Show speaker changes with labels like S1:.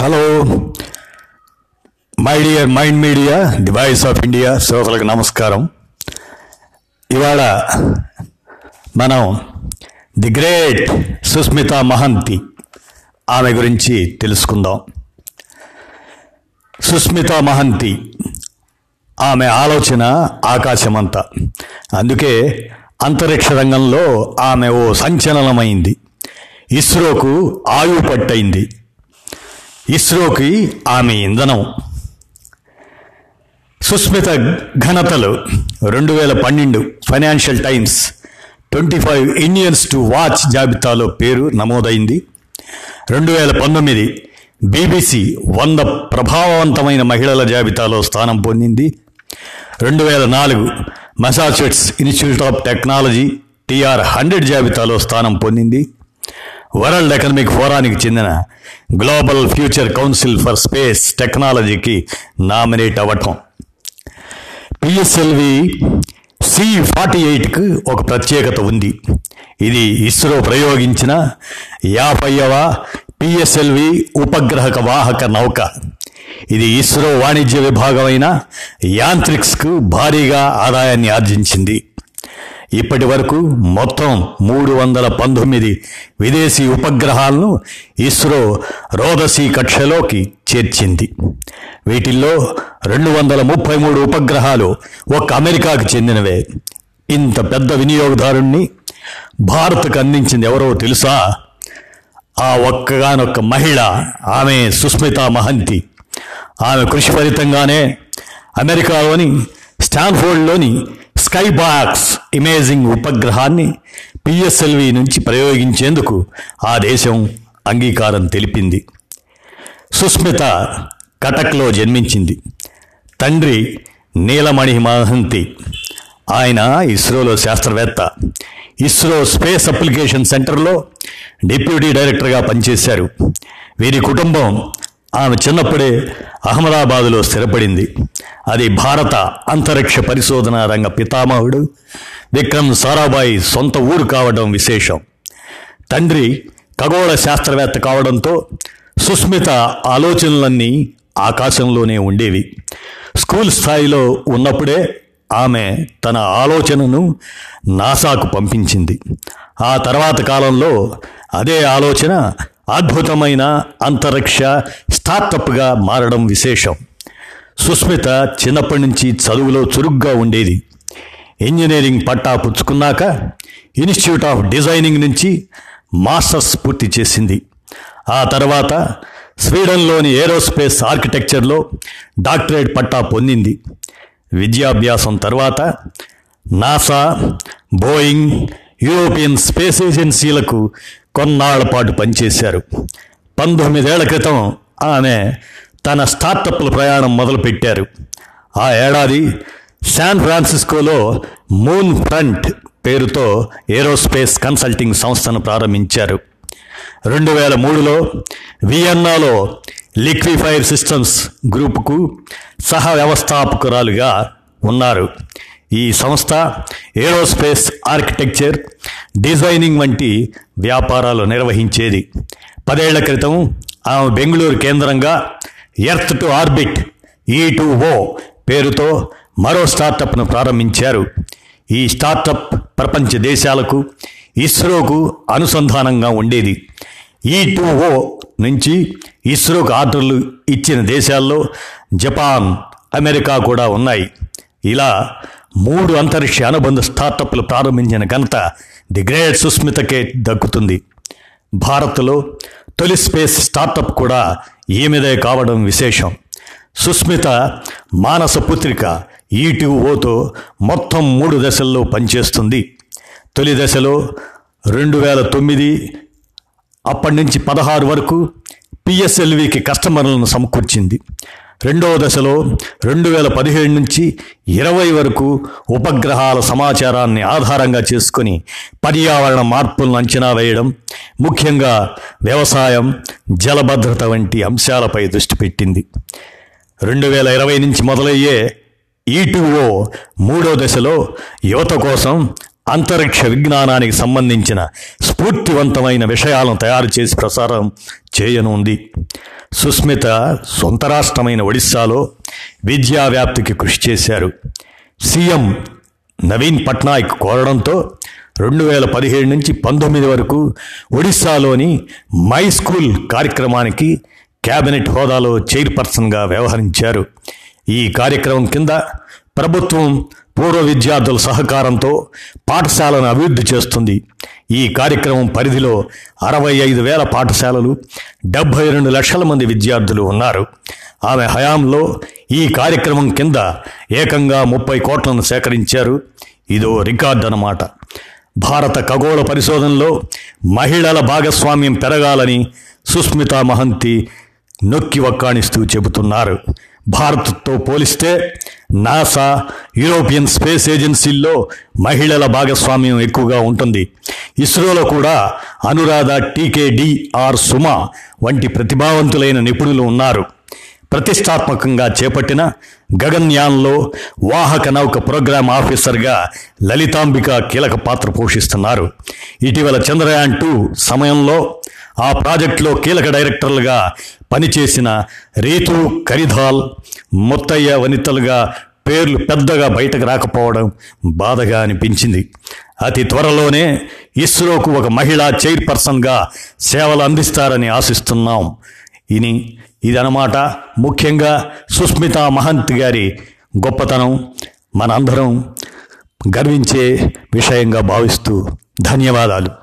S1: Hello my dear mind media the voice of India శ్రోతలకు నమస్కారం. ఇవాళ మనం ది గ్రేట్ సుస్మిత మహంతి ఆమె గురించి తెలుసుకుందాం. సుస్మిత మహంతి ఆమె ఆలోచన ఆకాశమంత. అందుకే అంతరిక్ష రంగంలో ఆమె ఓ సంచలనమైంది. ఇస్రోకు ఆయువు పట్టయింది ఇస్రోకి ఆమె ఇంధనం. సుస్మిత ఘనతలు రెండు వేల పన్నెండు Financial Times twenty five Indians to watch జాబితాలో పేరు నమోదైంది. రెండు వేల పంతొమ్మిది బీబీసీ వంద ప్రభావవంతమైన మహిళల జాబితాలో స్థానం పొందింది. రెండు వేల నాలుగు Massachusetts Institute of Technology TR hundred జాబితాలో స్థానం పొందింది. వరల్డ్ ఎకనమిక్ ఫోరానికి చెందిన Global Future Council for Space టెక్నాలజీకి నామినేట్ అవ్వటం. పిఎస్ఎల్వి సి ఫార్టీ ఎయిట్కు ఒక ప్రత్యేకత ఉంది. ఇది ఇస్రో ప్రయోగించిన యాభైవ పిఎస్ఎల్వి ఉపగ్రహక వాహక నౌక. ఇది ఇస్రో వాణిజ్య విభాగమైన యాంత్రిక్స్కు భారీగా ఆదాయాన్ని ఆర్జించింది. ఇప్పటి వరకు మొత్తం మూడు వందల పంతొమ్మిది విదేశీ ఉపగ్రహాలను ఇస్రో రోదసీ కక్షలోకి చేర్చింది. వీటిల్లో రెండు వందల ముప్పై మూడు ఉపగ్రహాలు ఒక్క అమెరికాకు చెందినవే. ఇంత పెద్ద వినియోగదారుణ్ణి భారత్కు అందించింది ఎవరో తెలుసా? ఆ ఒక్కగానొక్క మహిళ ఆమె సుస్మిత మహంతి. ఆమె కృషి ఫలితంగానే అమెరికాలోని స్టాన్ఫోర్డ్లోని స్కై బాక్స్ ఇమేజింగ్ ఉపగ్రహాన్ని పిఎస్ఎల్వి నుంచి ప్రయోగించేందుకు ఆ దేశం అంగీకారం తెలిపింది. సుస్మిత కటక్లో జన్మించింది. తండ్రి నీలమణి మహంతి. ఆయన ఇస్రోలో శాస్త్రవేత్త. ఇస్రో స్పేస్ అప్లికేషన్ సెంటర్లో డిప్యూటీ డైరెక్టర్గా పనిచేశారు. వీరి కుటుంబం ఆమె చిన్నప్పుడే అహ్మదాబాదులో స్థిరపడింది. అది భారత అంతరిక్ష పరిశోధన రంగ పితామహుడు విక్రమ్ సారాభాయి సొంత ఊరు కావడం విశేషం. తండ్రి ఖగోళ శాస్త్రవేత్త కావడంతో సుస్మిత ఆలోచనలన్నీ ఆకాశంలోనే ఉండేవి. స్కూల్ స్థాయిలో ఉన్నప్పుడే ఆమె తన ఆలోచనను నాసాకు పంపించింది. ఆ తర్వాత కాలంలో అదే ఆలోచన అద్భుతమైన అంతరిక్ష స్టార్టప్గా మారడం విశేషం. సుస్మిత చిన్నప్పటి నుంచి చదువులో చురుగ్గా ఉండేది. ఇంజనీరింగ్ పట్టా పుచ్చుకున్నాక ఇన్స్టిట్యూట్ ఆఫ్ డిజైనింగ్ నుంచి మాస్టర్స్ పూర్తి చేసింది. ఆ తర్వాత స్వీడన్లోని ఏరోస్పేస్ ఆర్కిటెక్చర్లో డాక్టరేట్ పట్టా పొందింది. విద్యాభ్యాసం తర్వాత నాసా బోయింగ్ యూరోపియన్ స్పేస్ ఏజెన్సీలకు కొన్నాళ్ళ పాటు పనిచేశారు. పంతొమ్మిదేళ్ళ క్రితం ఆమె తన స్టార్టప్ల ప్రయాణం మొదలుపెట్టారు. ఆ ఏడాది శాన్ ఫ్రాన్సిస్కోలో మూన్ ఫ్రంట్ పేరుతో ఏరోస్పేస్ కన్సల్టింగ్ సంస్థను ప్రారంభించారు. రెండు వేల మూడులో వియన్నాలో లిక్విఫైర్ సిస్టమ్స్ గ్రూపుకు సహ వ్యవస్థాపకురాలుగా ఉన్నారు. ఈ సంస్థ ఏరోస్పేస్ ఆర్కిటెక్చర్ డిజైనింగ్ వంటి వ్యాపారాలు నిర్వహించేది. పదేళ్ళ క్రితం ఆమె బెంగళూరు కేంద్రంగా earth to orbit E two O పేరుతో మరో స్టార్టప్ను ప్రారంభించారు. ఈ స్టార్టప్ ప్రపంచ దేశాలకు ఇస్రోకు అనుసంధానంగా ఉండేది. ఈ టూ ఓ నుంచి ఇస్రోకు ఆర్డర్లు ఇచ్చిన దేశాల్లో జపాన్ అమెరికా కూడా ఉన్నాయి. ఇలా మూడు అంతరిక్ష అనుబంధ స్టార్టప్లు ప్రారంభించిన ఘనత ది గ్రేట్ సుస్మితకే దక్కుతుంది. భారత్లో తొలి స్పేస్ స్టార్టప్ కూడా ఈమెదే కావడం విశేషం. సుస్మిత మానస పుత్రిక ఈటీఓతో మొత్తం మూడు దశల్లో పనిచేస్తుంది. తొలి దశలో రెండు వేల తొమ్మిది అప్పటి నుంచి పదహారు వరకు పిఎస్ఎల్వికి కస్టమర్లను సమకూర్చింది. రెండవ దశలో రెండు వేల పదిహేడు నుంచి ఇరవై వరకు ఉపగ్రహాల సమాచారాన్ని ఆధారంగా చేసుకొని పర్యావరణ మార్పులను అంచనా వేయడం ముఖ్యంగా వ్యవసాయం జలభద్రత వంటి అంశాలపై దృష్టి పెట్టింది. రెండు వేల ఇరవై నుంచి మొదలయ్యే ఈటీఓ మూడో దశలో యువత కోసం అంతరిక్ష విజ్ఞానానికి సంబంధించిన స్ఫూర్తివంతమైన విషయాలను తయారు చేసి ప్రసారం చేయనుంది. సుస్మిత సొంత రాష్ట్రమైన ఒడిశాలో విద్యా వ్యాప్తికి కృషి చేశారు. సీఎం నవీన్ పట్నాయక్ కోరడంతో రెండు వేల పదిహేడు నుంచి పంతొమ్మిది వరకు ఒడిశాలోని మై స్కూల్ కార్యక్రమానికి కేబినెట్ హోదాలో చైర్పర్సన్గా వ్యవహరించారు. ఈ కార్యక్రమం కింద ప్రభుత్వం పూర్వ విద్యార్థుల సహకారంతో పాఠశాలను అభివృద్ధి చేస్తుంది. ఈ కార్యక్రమం పరిధిలో అరవై ఐదు వేల పాఠశాలలు డెబ్భై రెండు లక్షల మంది విద్యార్థులు ఉన్నారు. ఆమె హయాంలో ఈ కార్యక్రమం కింద ఏకంగా ముప్పై కోట్లను సేకరించారు. ఇదో రికార్డ్ అన్నమాట. భారత ఖగోళ పరిశోధనలో మహిళల భాగస్వామ్యం పెరగాలని సుస్మితా మహంతి నొక్కి వక్కాణిస్తూ చెబుతున్నారు. భారత్తో పోలిస్తే నాసా యూరోపియన్ స్పేస్ ఏజెన్సీల్లో మహిళల భాగస్వామ్యం ఎక్కువగా ఉంటుంది. ఇస్రోలో కూడా అనురాధ టీకేడి ఆర్ సుమ వంటి ప్రతిభావంతులైన నిపుణులు ఉన్నారు. ప్రతిష్టాత్మకంగా చేపట్టిన గగన్యాన్లో వాహక నౌక ప్రోగ్రామ్ ఆఫీసర్గా లలితాంబిక కీలక పాత్ర పోషిస్తున్నారు. ఇటీవల చంద్రయాన్ టూ సమయంలో ఆ ప్రాజెక్టులో కీలక డైరెక్టర్లుగా పనిచేసిన రీతు కరిధాల్ ముత్తయ్య వనితలుగా పేర్లు పెద్దగా బయటకు రాకపోవడం బాధగా అనిపించింది. అతి త్వరలోనే ఇస్రోకు ఒక మహిళా చైర్పర్సన్గా సేవలు అందిస్తారని ఆశిస్తున్నాం. ఇని ఇదనమాట ముఖ్యంగా సుస్మితా మహంత్ గారి గొప్పతనం. మనందరం గర్వించే విషయంగా భావిస్తూ ధన్యవాదాలు.